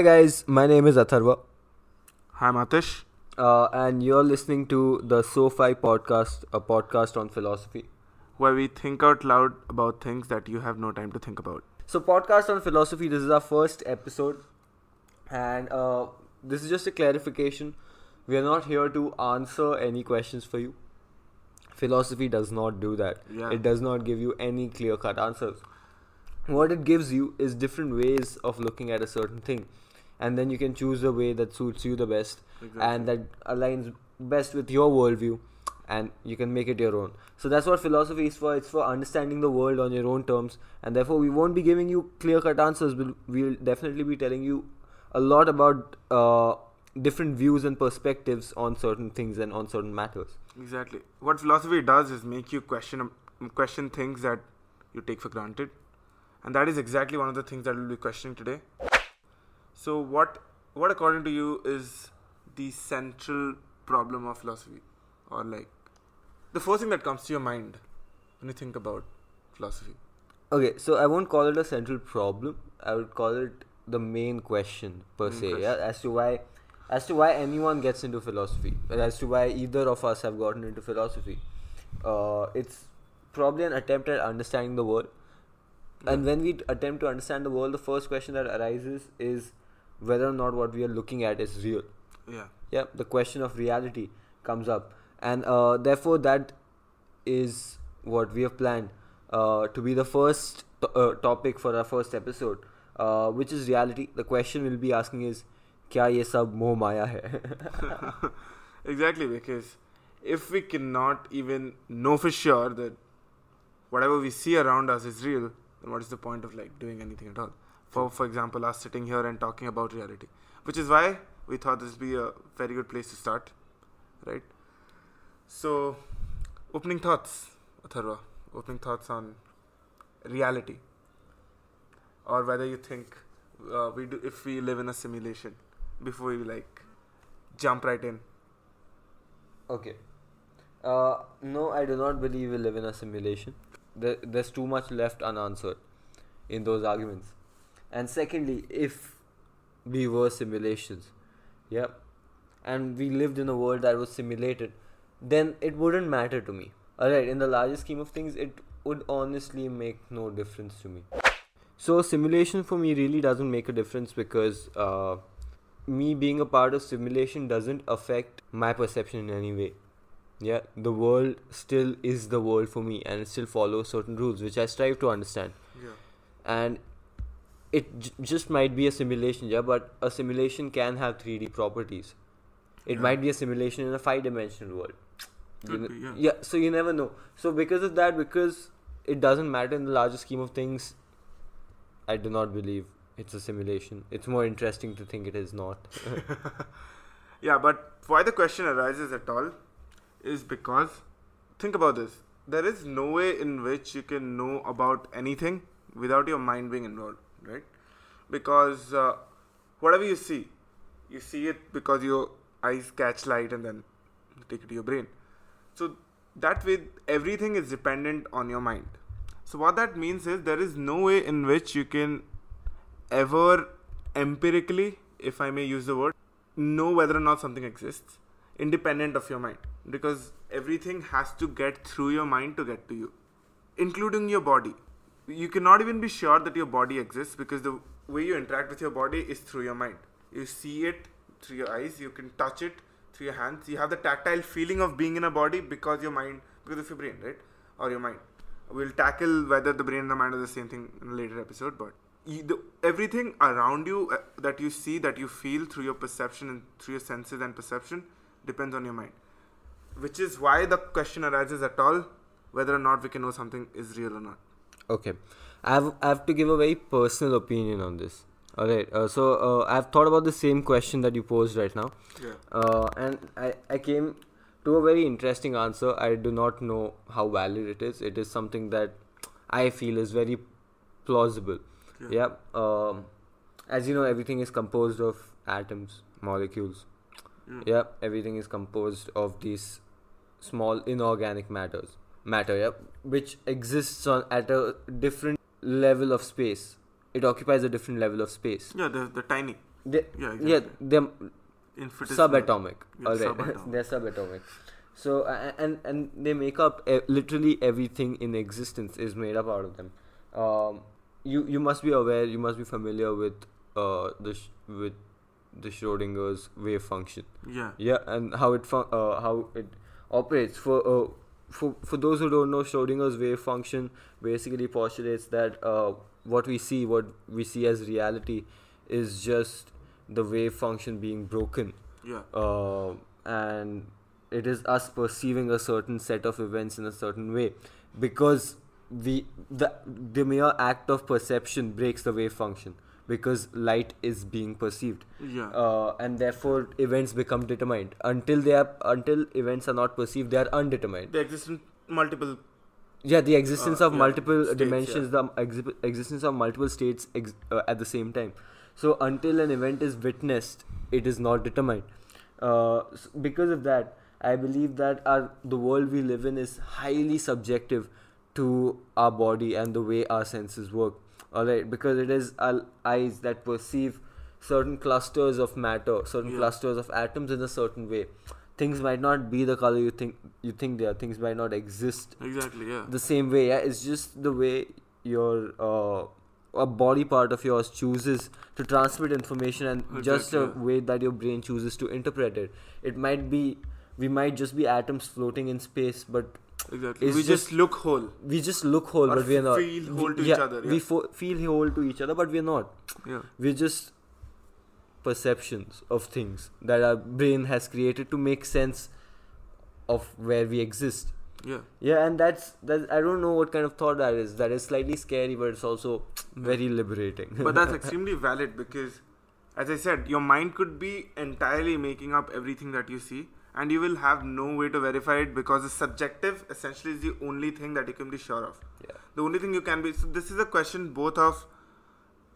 Hi guys, my name is Atharva, Hi, Matish. uh, and you're listening to the SoFi podcast, a podcast on philosophy. Where we think out loud about things that you have no time to think about. So, podcast on philosophy. This is our first episode, and uh, this is just a clarification. We are not here to answer any questions for you. Philosophy does not do that. Yeah. It does not give you any clear-cut answers. What it gives you is different ways of looking at a certain thing, and then you can choose the way that suits you the best Exactly. and that aligns best with your worldview and you can make it your own so that's what philosophy is for it's for understanding the world on your own terms and therefore we won't be giving you clear cut answers but we'll definitely be telling you a lot about uh, different views and perspectives on certain things and on certain matters Exactly. What philosophy does is make you question question things that you take for granted, and that is exactly one of the things that we'll be questioning today. So, what what according to you is the central problem of philosophy, or like the first thing that comes to your mind when you think about philosophy? okay so i won't call it a central problem. I would call it the main question per Main se question. yeah as to why as to why anyone gets into philosophy as to why either of us have gotten into philosophy uh, it's probably an attempt at understanding the world. And when we attempt to understand the world the first question that arises is whether or not what we are looking at is real. Yeah. Yeah. The question of reality comes up, and uh, therefore that is what we have planned uh, to be the first uh, topic for our first episode, uh, which is reality. The question we'll be asking is, "Kya ye sab moh maya hai?" exactly, because if we cannot even know for sure that whatever we see around us is real, then what is the point of like doing anything at all? For for example, us sitting here and talking about reality, which is why we thought this would be a very good place to start, right? So, opening thoughts, Atharva. Opening thoughts on reality, or whether you think uh, we do if we live in a simulation before we like jump right in. okay uh, no I do not believe we live in a simulation there, there's too much left unanswered in those arguments and secondly if we were simulations yeah and we lived in a world that was simulated then it wouldn't matter to me. Alright in the larger scheme of things it would honestly make no difference to me. So simulation for me really doesn't make a difference because uh, me being a part of simulation doesn't affect my perception in any way. Yeah the world still is the world for me and it still follows certain rules which i strive to understand. Yeah. and it j- just might be a simulation yeah but a simulation can have 3d properties it Yeah. might be a simulation in a five dimensional world Could be, yeah. so you never know so because of that because it doesn't matter in the larger scheme of things i do not believe it's a simulation it's more interesting to think it is not Yeah, but why the question arises at all is because think about this. There is no way in which you can know about anything without your mind being involved, right? Because uh, whatever you see, you see it because your eyes catch light and then take it to your brain. So that way, everything is dependent on your mind. So what that means is there is no way in which you can ever empirically, if I may use the word, know whether or not something exists independent of your mind because everything has to get through your mind to get to you including your body you cannot even be sure that your body exists because the way you interact with your body is through your mind. You see it through your eyes you can touch it through your hands. You have the tactile feeling of being in a body because your mind because of your brain right? Or your mind. We'll tackle whether the brain and the mind are the same thing in a later episode but you, the, everything around you uh, that you see that you feel through your perception and through your senses and perception depends on your mind. Which is why the question arises at all whether or not we can know something is real or not Okay, I have I have to give a very personal opinion on this. All right. Uh, so uh, I've thought about the same question that you posed right now, yeah uh, and I I came to a very interesting answer. I do not know how valid it is. It is something that I feel is very plausible. Yeah. Um, as you know, everything is composed of atoms, molecules. Mm. Yeah. Everything is composed of these small inorganic matters matter yeah which exists on at a different level of space it occupies a different level of space. Yeah, the the tiny. They, Yeah, yeah, exactly. they're Infinitesimal. subatomic. Yeah, Alright, subatomic. they're subatomic. So and and they make up literally everything in existence is made up out of them. Um, you you must be aware. You must be familiar with uh the sh- with the Schrodinger's wave function. Yeah. Yeah, and how it fun- uh, how it operates. For uh, for for those who don't know, Schrodinger's wave function basically postulates that uh, what we see, what we see as reality, is just the wave function being broken, Yeah. uh, and it is us perceiving a certain set of events in a certain way, because we the the mere act of perception breaks the wave function because light is being perceived. Yeah. uh, and therefore events become determined. Until they are until events are not perceived they are undetermined. They exist in multiple. yeah the existence Uh, of yeah, multiple states, dimensions the exhi- existence of multiple states ex- uh, at the same time. So until an event is witnessed it is not determined. Uh, s- because of that i believe that our the world we live in is highly subjective to our body and the way our senses work all right because it is our eyes that perceive certain clusters of matter certain Yeah. clusters of atoms in a certain way things might not be the color you think you think they are things might not exist Exactly. Yeah. the same way yeah it's just the way your uh, a body part of yours chooses to transmit information and just a Exactly, way that your brain chooses to interpret it it might be we might just be atoms floating in space but Exactly. It's we just, just- look whole. we just look whole Or but we are not feel We- whole to each yeah, other, we fo- feel whole to each other but we're not Yeah. we're just perceptions of things that our brain has created to make sense of where we exist Yeah. yeah and that's that i don't know what kind of thought that is that is slightly scary but it's also very liberating but that's extremely valid because, as I said, your mind could be entirely making up everything that you see, and you will have no way to verify it because the subjective essentially is the only thing that you can be sure of. yeah The only thing you can be. So this is a question both of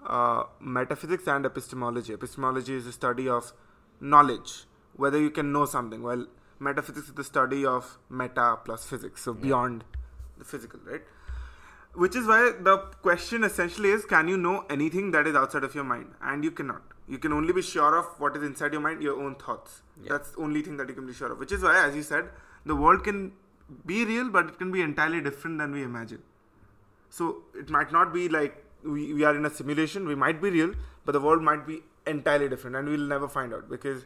uh, metaphysics and epistemology. Epistemology is the study of knowledge, whether you can know something. Well, metaphysics is the study of meta plus physics, so beyond the physical, right? Which is why the question essentially is can you know anything that is outside of your mind? And you cannot. You can only be sure of what is inside your mind, your own thoughts. Yeah. That's the only thing that you can be sure of. Which is why, as you said, the world can be real, but it can be entirely different than we imagine. So it might not be like we, we are in a simulation, we might be real, but the world might be entirely different and we'll never find out because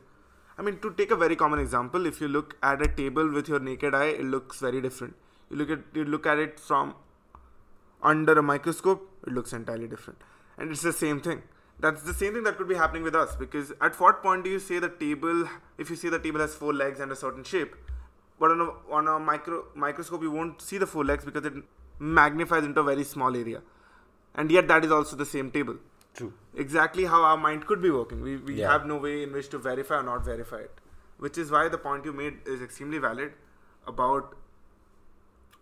I mean to take a very common example, if you look at a table with your naked eye, it looks very different. You look at you look at it from under a microscope, it looks entirely different. And it's the same thing. That's the same thing that could be happening with us because at what point do you say the table if you say the table has four legs and a certain shape, but on a on a micro microscope you won't see the four legs because it magnifies into a very small area. And yet that is also the same table. true Exactly how our mind could be working. We we Yeah. have no way in which to verify or not verify it. Which is why the point you made is extremely valid about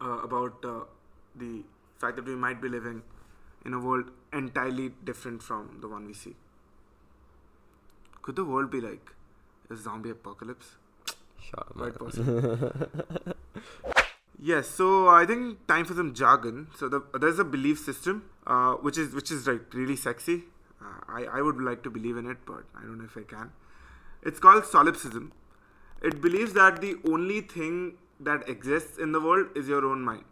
uh, about uh, the fact that we might be living in a world entirely different from the one we see. Could the world be like a zombie apocalypse? sure Quite man. possible. yes, so I think time for some jargon. So the, there's a belief system, uh, which is which is like really sexy. Uh, I I would like to believe in it, but I don't know if I can. It's called solipsism. It believes that the only thing that exists in the world is your own mind.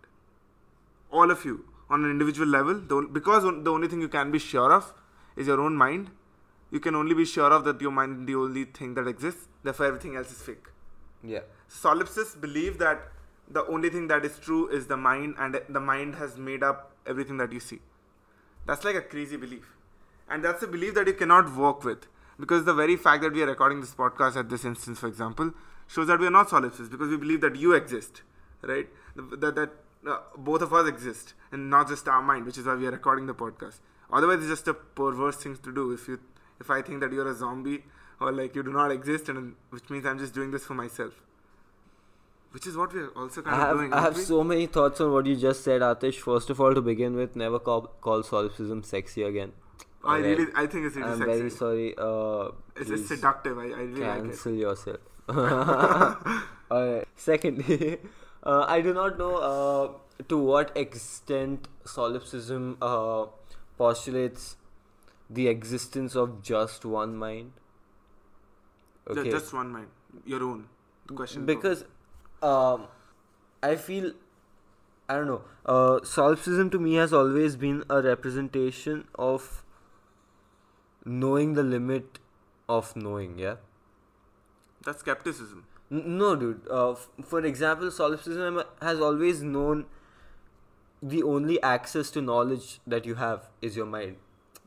All of you, on an individual level, the, because the only thing you can be sure of is your own mind. You can only be sure of that your mind is the only thing that exists. Therefore, everything else is fake. yeah Solipsists believe that the only thing that is true is the mind, and the mind has made up everything that you see. That's like a crazy belief. And that's a belief that you cannot work with. Because the very fact that we are recording this podcast at this instance, for example, shows that we are not solipsists because we believe that you exist, right? That, that uh, both of us exist and not just our mind, which is why we are recording the podcast. Otherwise, it's just a perverse thing to do. If you, if I think that you're a zombie or like you do not exist, and which means I'm just doing this for myself which is what we're also kind I of have doing. I have we? so many thoughts on what you just said, Atish. First of all, to begin with, never call, call solipsism sexy again. I Okay. really, I think it's really I'm sexy. very sorry. Uh, It's just seductive. I, I really like it. cancel yourself. Alright. Secondly, uh, I do not know uh, to what extent solipsism uh, postulates the existence of just one mind. Yeah, just one mind, your own. The question. because um, I feel I don't know. Uh, solipsism to me has always been a representation of knowing the limit of knowing. Yeah. that's skepticism. No, dude. Uh, f- for example, solipsism has always known the only access to knowledge that you have is your mind.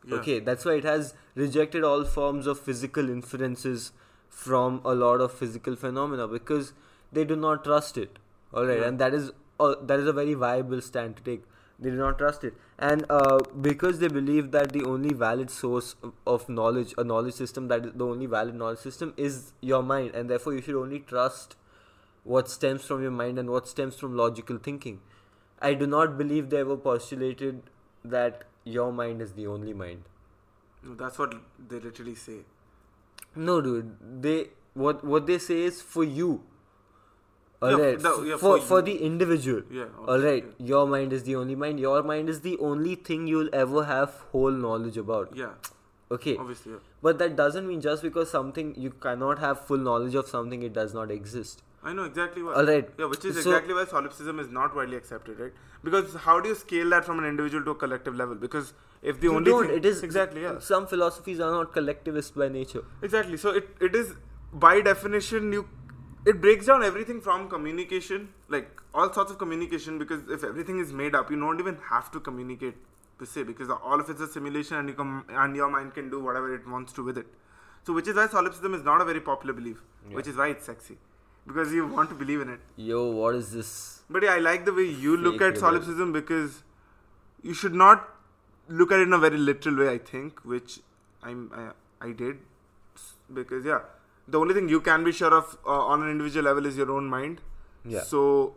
Yeah. Okay, that's why it has rejected all forms of physical inferences from a lot of physical phenomena because they do not trust it. All right, Yeah. and that is uh, that is a very viable stand to take. They do not trust it, and uh, because they believe that the only valid source of- knowledge, a knowledge system that is the only valid knowledge system, is your mind, and therefore you should only trust what stems from your mind and what stems from logical thinking. I do not believe they ever postulated that your mind is the only mind. No, that's what they literally say. No, dude. They what what they say is for you. Yeah, Alright. the- yeah, for for for the individual. Yeah. Alright. obviously, Your mind is the only mind. Your mind is the only thing you'll ever have whole knowledge about. Yeah. Okay. Obviously. Yeah. But that doesn't mean just because something you cannot have full knowledge of something it does not exist. I know exactly what. Alright. Yeah, which is So- exactly why solipsism is not widely accepted, right? Because how do you scale that from an individual to a collective level? Because if the You only don't. thing, It is exactly yeah Some philosophies are not collectivist by nature. exactly so it, it is by definition you it breaks down everything from communication like all sorts of communication because if everything is made up you don't even have to communicate per se because all of it's a simulation and you com- and your mind can do whatever it wants to with it so which is why solipsism is not a very popular belief which is why it's sexy because you want to believe in it Yo, what is this? but yeah, I like the way you look at solipsism because you should not look at it in a very literal way. I think, which I'm I, I did, because yeah, the only thing you can be sure of uh, on an individual level is your own mind. Yeah. So,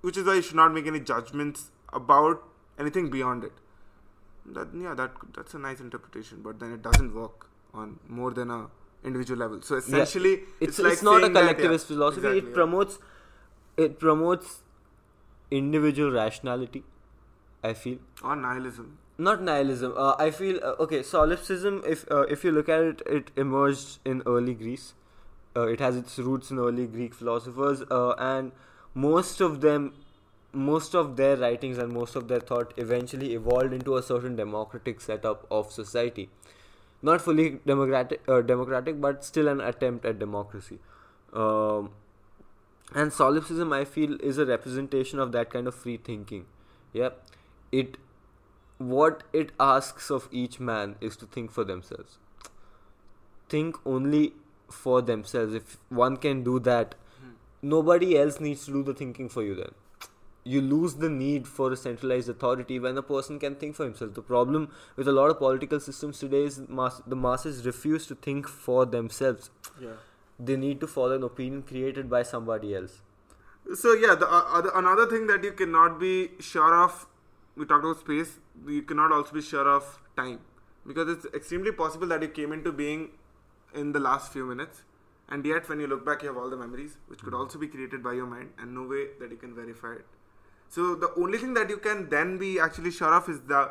which is why you should not make any judgments about anything beyond it. That yeah, that that's a nice interpretation, but then it doesn't work on more than a individual level. So essentially, it's, it's, like it's not a saying that, yeah, collectivist philosophy exactly, it yeah. promotes it promotes individual rationality i feel or nihilism. Not nihilism. Uh, i feel uh, okay solipsism if uh, if you look at it it emerged in early greece. Uh, it has its roots in early greek philosophers uh, and most of them most of their writings and most of their thought eventually evolved into a certain democratic setup of society. Not fully democratic uh, democratic but still an attempt at democracy. Um, and solipsism i feel is a representation of that kind of free thinking. Yeah. It what it asks of each man is to think for themselves. Think only for themselves. If one can do that Hmm. nobody else needs to do the thinking for you then. You lose the need for a centralized authority when a person can think for himself. The problem with a lot of political systems today is mass- the masses refuse to think for themselves. Yeah. they need to follow an opinion created by somebody else. So yeah, the uh, other, another thing that you cannot be sure of, we talked about space. You cannot also be sure of time because it's extremely possible that you came into being in the last few minutes, and yet when you look back, you have all the memories, which could also be created by your mind, and no way that you can verify it. So the only thing that you can then be actually sure of is the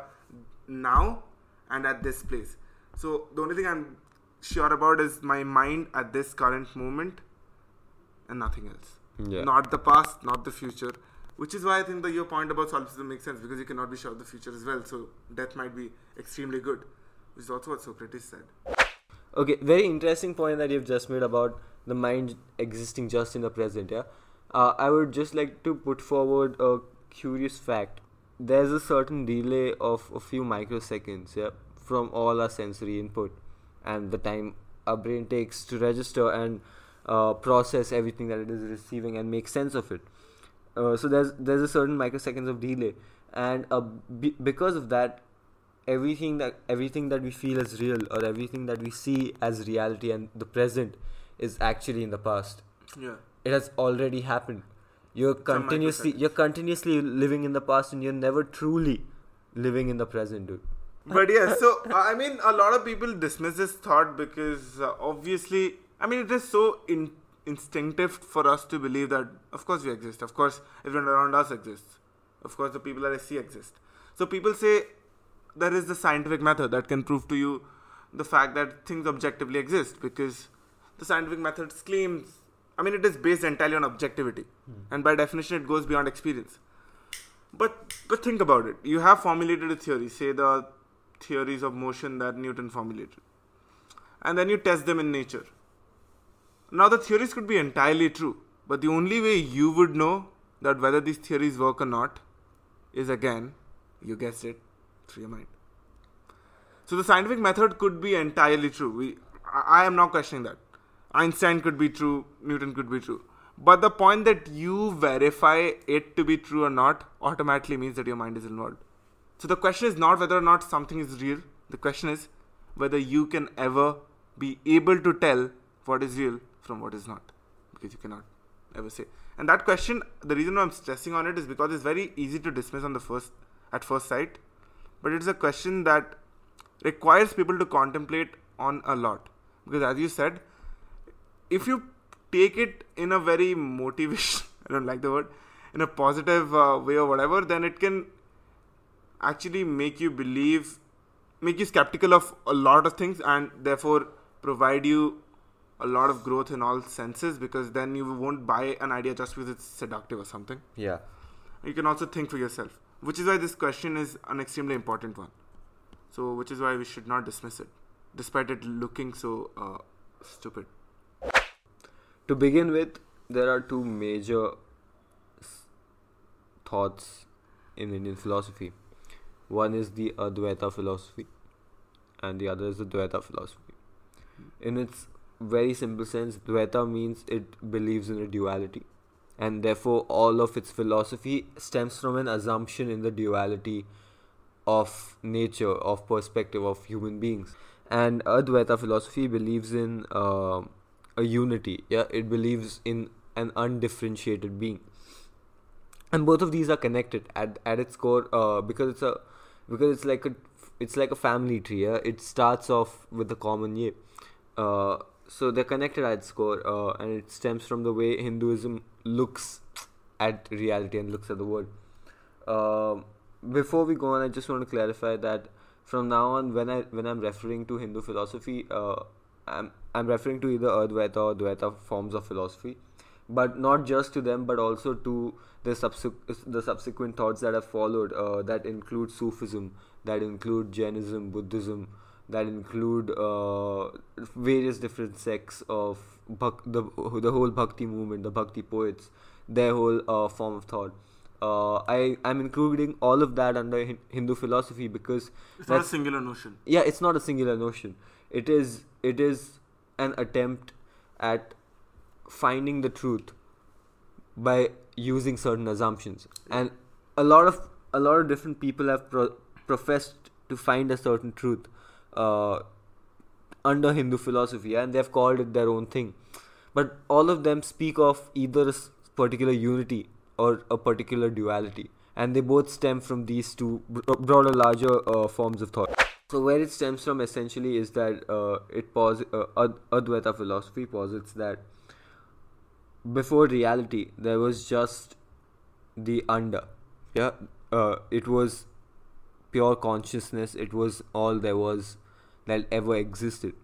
now and at this place. So the only thing I'm sure about is my mind at this current moment, and nothing else yeah not the past, not the future. Which is why I think your point about solipsism makes sense because you cannot be sure of the future as well. So death might be extremely good, which is also what Socrates said. Okay, very interesting point that you've just made about the mind existing just in the present. Yeah, uh, I would just like to put forward a curious fact. There's a certain delay of a few microseconds, yeah, from all our sensory input and the time our brain takes to register and uh, process everything that it is receiving and make sense of it. Uh, so there's there's a certain microseconds of delay, and uh, be- because of that, everything that everything that we feel as real or everything that we see as reality and the present is actually in the past. Yeah. it has already happened. You're continuously you're continuously living in the past and you're never truly living in the present dude. But yeah, so I mean, a lot of people dismiss this thought because uh, obviously, I mean, it is so in- instinctive for us to believe that, of course, we exist. Of course, everyone around us exists. Of course, the people that I see exist. So people say, there is the scientific method that can prove to you the fact that things objectively exist because the scientific method claims I mean it is based entirely on objectivity hmm. and by definition it goes beyond experience. But but think about it. You have formulated a theory, say the theories of motion that Newton formulated. And then you test them in nature. Now the theories could be entirely true, but the only way you would know that whether these theories work or not is again, you guessed it, through your mind. So the scientific method could be entirely true. We, I, I am not questioning that. Einstein could be true, Newton could be true. But the point that you verify it to be true or not automatically means that your mind is involved. So the question is not whether or not something is real. The question is whether you can ever be able to tell what is real from what is not. Because you cannot ever say. And that question, the reason why I'm stressing on it is because it's very easy to dismiss on the first at first sight. But it's a question that requires people to contemplate on a lot. Because as you said, if you take it in a very motivation i don't like the word in a positive uh, way or whatever then it can actually make you believe make you skeptical of a lot of things and therefore provide you a lot of growth in all senses because then you won't buy an idea just because it's seductive or something Yeah. you can also think for yourself which is why this question is an extremely important one so which is why we should not dismiss it despite it looking so uh, stupid To begin with, there are two major s- thoughts in Indian philosophy. One is the Advaita philosophy, and the other is the Dvaita philosophy. In its very simple sense, Dvaita means it believes in a duality, and therefore all of its philosophy stems from an assumption in the duality of nature, of perspective of human beings. And Advaita philosophy believes in uh, a unity. Yeah, it believes in an undifferentiated being. And both of these are connected at at its core uh, because it's a because it's like a it's like a family tree. Yeah, it starts off with the common ye. Uh, so they're connected at its uh, and it stems from the way Hinduism looks at reality and looks at the world. Um before we go on, I just want to clarify that from now on, when I when I'm referring to Hindu philosophy, uh, I'm I'm referring to either Advaita or Dvaita forms of philosophy, but not just to them, but also to the subsequent the subsequent thoughts that have followed. Uh, that include Sufism, that include Jainism, Buddhism, that include uh, various different sects of bhak- the the whole Bhakti movement, the Bhakti poets, their whole uh, form of thought. Uh, I I'm including all of that under Hin- Hindu philosophy because it's not a singular notion. Yeah it's not a singular notion. It is it is an attempt at finding the truth by using certain assumptions. And a lot of a lot of different people have pro- professed to find a certain truth uh, under hindu philosophy and they've called it their own thing but all of them speak of either a particular unity or a particular duality and they both stem from these two broader larger uh, forms of thought so where it stems from essentially is that uh, it pos- uh, Ad- Advaita philosophy posits that before reality there was just the under. Yeah, uh, it was pure consciousness. It was all there was that ever existed.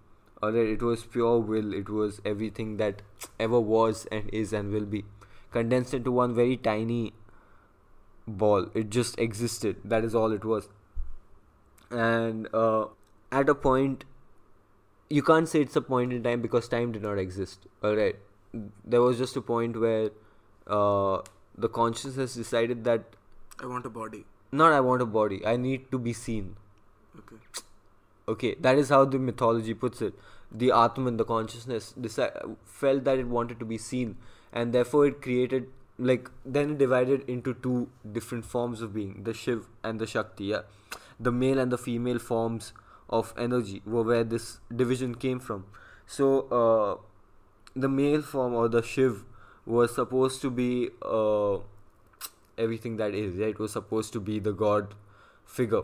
Alright, it was pure will. It was everything that ever was and is and will be condensed into one very tiny ball. It just existed. That is all it was and uh, at a point you can't say it's a point in time because time did not exist all right there was just a point where uh, the consciousness decided that i want a body not i want a body i need to be seen. Okay. Okay that is how the mythology puts it. The atman the consciousness deci- felt that it wanted to be seen and therefore it created like then it divided into two different forms of being the shiv and the shakti yeah. The male and the female forms of energy were where this division came from. So uh, the male form or the shiv was supposed to be uh, everything that is yeah? it was supposed to be the god figure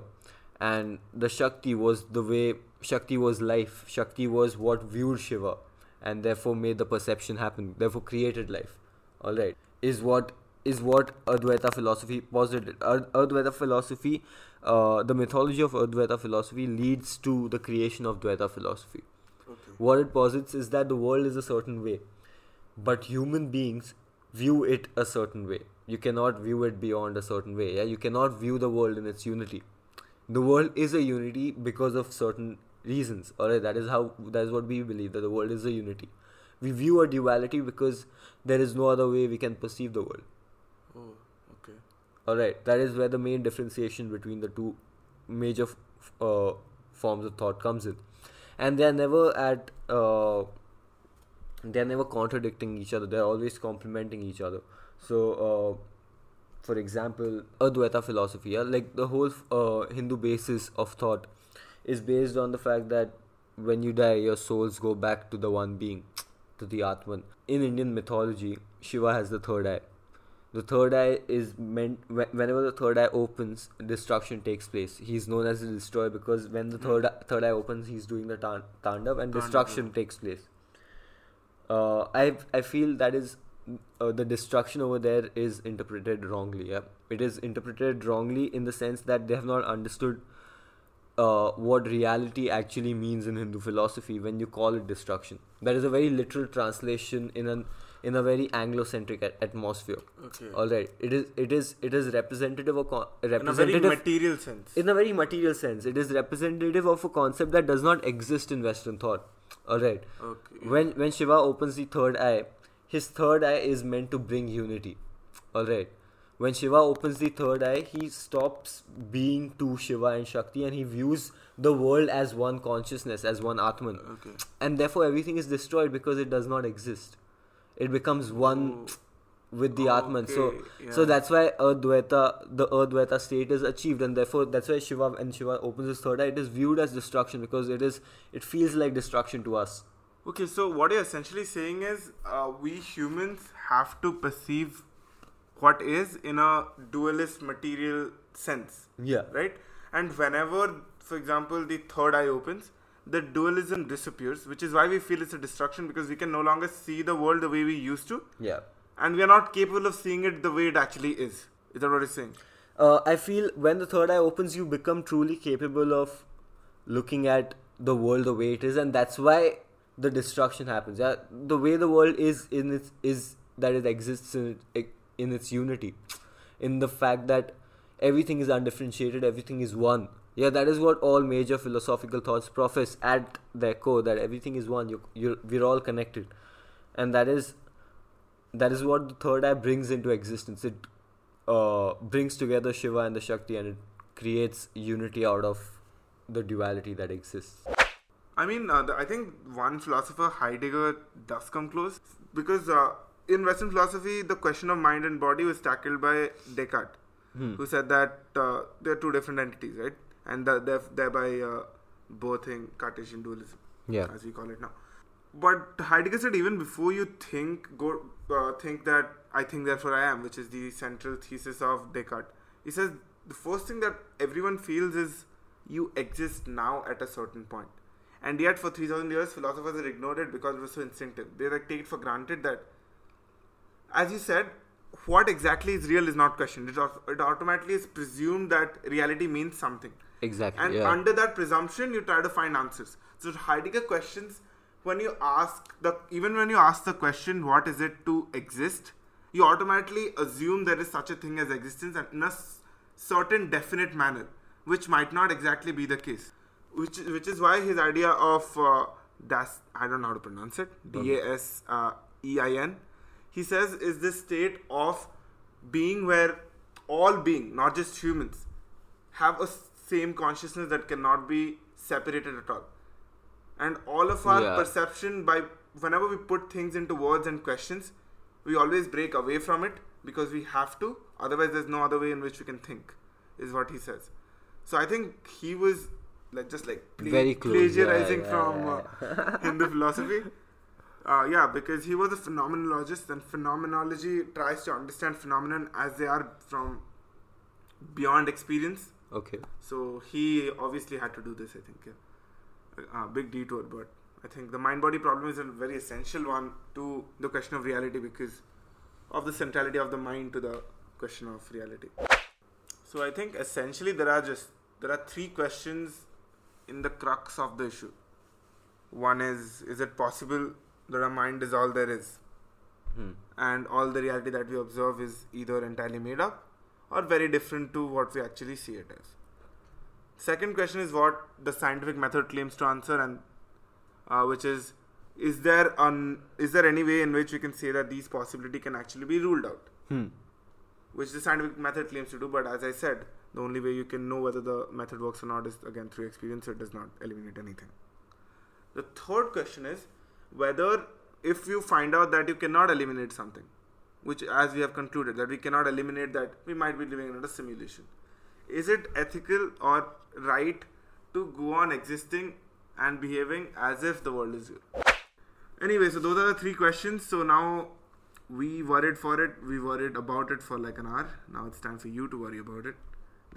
and the shakti was the way shakti was life shakti was what viewed shiva and therefore made the perception happen therefore created life all right is what is what Advaita philosophy posited. Ad- Advaita philosophy, uh, the mythology of Advaita philosophy leads to the creation of Dvaita philosophy. Okay. What it posits is that the world is a certain way, but human beings view it a certain way. You cannot view it beyond a certain way. Yeah, you cannot view the world in its unity. The world is a unity because of certain reasons. Alright, that is how that is what we believe that the world is a unity. We view a duality because there is no other way we can perceive the world. Oh, okay. Alright, that is where the main differentiation between the two major f- uh, forms of thought comes in, and they are never at uh, they are never contradicting each other. They are always complementing each other. So, uh, for example, Advaita philosophy, yeah, like the whole uh, Hindu basis of thought, is based on the fact that when you die, your souls go back to the one being, to the Atman. In Indian mythology, Shiva has the third eye. The third eye is meant whenever the third eye opens, destruction takes place. He's known as the destroyer because when the third third eye opens, he's doing the tan- tandav and destruction takes place. Uh, I I feel that is uh, the destruction over there is interpreted wrongly. Yeah, it is interpreted wrongly in the sense that they have not understood uh, what reality actually means in Hindu philosophy when you call it destruction. That is a very literal translation in an in a very Anglo-centric at- atmosphere. Okay. All right, it is it is it is representative of con- In a very material sense. in a very material sense. It is representative of a concept that does not exist in Western thought. All right, okay. when when Shiva opens the third eye, his third eye is meant to bring unity. All right. When Shiva opens the third eye, he stops being two Shiva and Shakti, and he views the world as one consciousness, as one Atman, Okay. and therefore everything is destroyed because it does not exist. It becomes one Oh, with the Atman. So okay, so yeah. that's why Advaita, the Advaita state is achieved, and therefore that's why Shiva and Shiva opens his third eye. It is viewed as destruction because it is it feels like destruction to us. Okay, so what you're essentially saying is uh, we humans have to perceive what is in a dualist material sense, Yeah. right? And whenever, for example, the third eye opens, the dualism disappears, which is why we feel it's a destruction because we can no longer see the world the way we used to, Yeah. and we are not capable of seeing it the way it actually is. Is that what you're saying? Uh, I feel when the third eye opens, you become truly capable of looking at the world the way it is, and that's why the destruction happens. Yeah, the way the world is in its is that it exists in in its unity, in the fact that everything is undifferentiated, everything is one. Yeah, that is what all major philosophical thoughts profess at their core. That everything is one. You, you, we're all connected, and that is that is what the third eye brings into existence. It uh, brings together Shiva and the Shakti and it creates unity out of the duality that exists. I mean, uh, the, I think one philosopher, Heidegger, does come close because uh, in Western philosophy, the question of mind and body was tackled by Descartes, Hmm. who said that uh, they're two different entities, right? And the, thereby uh, birthing Cartesian dualism, Yeah. as we call it now. But Heidegger said even before you think, go uh, think that I think therefore I am, which is the central thesis of Descartes. He says the first thing that everyone feels is you exist now at a certain point. And yet, for 3000 years, philosophers have ignored it because it was so instinctive. They like take it for granted that, as you said, what exactly is real is not questioned. It, it automatically is presumed that reality means something. Exactly. And yeah. under that presumption, you try to find answers. So Heidegger questions when you ask the even when you ask the question, "What is it to exist?" You automatically assume there is such a thing as existence, and in a certain definite manner, which might not exactly be the case. Which which is why his idea of uh, das I don't know how to pronounce it D A S uh, E I N. He says is this state of being where all being, not just humans, have a same consciousness that cannot be separated at all. And all of our Yeah. perception by whenever we put things into words and questions, we always break away from it because we have to. Otherwise, there's no other way in which we can think, is what he says. So I think he was like just like pla- Very close, plagiarizing yeah, from yeah, Uh, Hindu philosophy. Uh, yeah, because he was a phenomenologist, and phenomenology tries to understand phenomenon as they are from beyond experience. Okay. So he obviously had to do this. I think, yeah. uh, big detour, but I think the mind-body problem is a very essential one to the question of reality because of the centrality of the mind to the question of reality. So I think essentially there are just there are three questions in the crux of the issue. One is is it possible that our mind is all there is? Hmm. and all the reality that we observe is either entirely made up or very different to what we actually see it as. Second question is what the scientific method claims to answer, and uh, which is is there un, is there any way in which we can say that these possibility can actually be ruled out, Hmm. which the scientific method claims to do. But as I said, the only way you can know whether the method works or not is again through experience. It does not eliminate anything. The third question is whether if you find out that you cannot eliminate something, which as we have concluded that we cannot eliminate that we might be living in a simulation, is it ethical or right to go on existing and behaving as if the world is real? Anyway, so those are the three questions. So now we worried for it, we worried about it for like an hour. Now it's time for you to worry about it.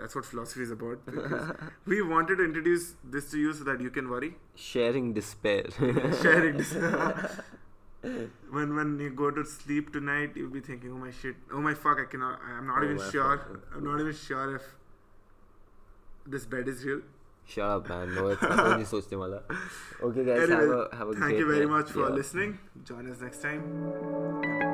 That's what philosophy is about. because we wanted to introduce this to you so that you can worry. Sharing despair. Sharing this. when when you go to sleep tonight, you'll be thinking, "Oh my shit! Oh my fuck! I cannot. I'm not Oh even my sure. fuck. I'm not even sure if this bed is real." Shut up, man. No, it's not only सोचने वाला. Okay, guys, Anyway, have a have a thank great you very night. much for Yeah. listening. Join us next time.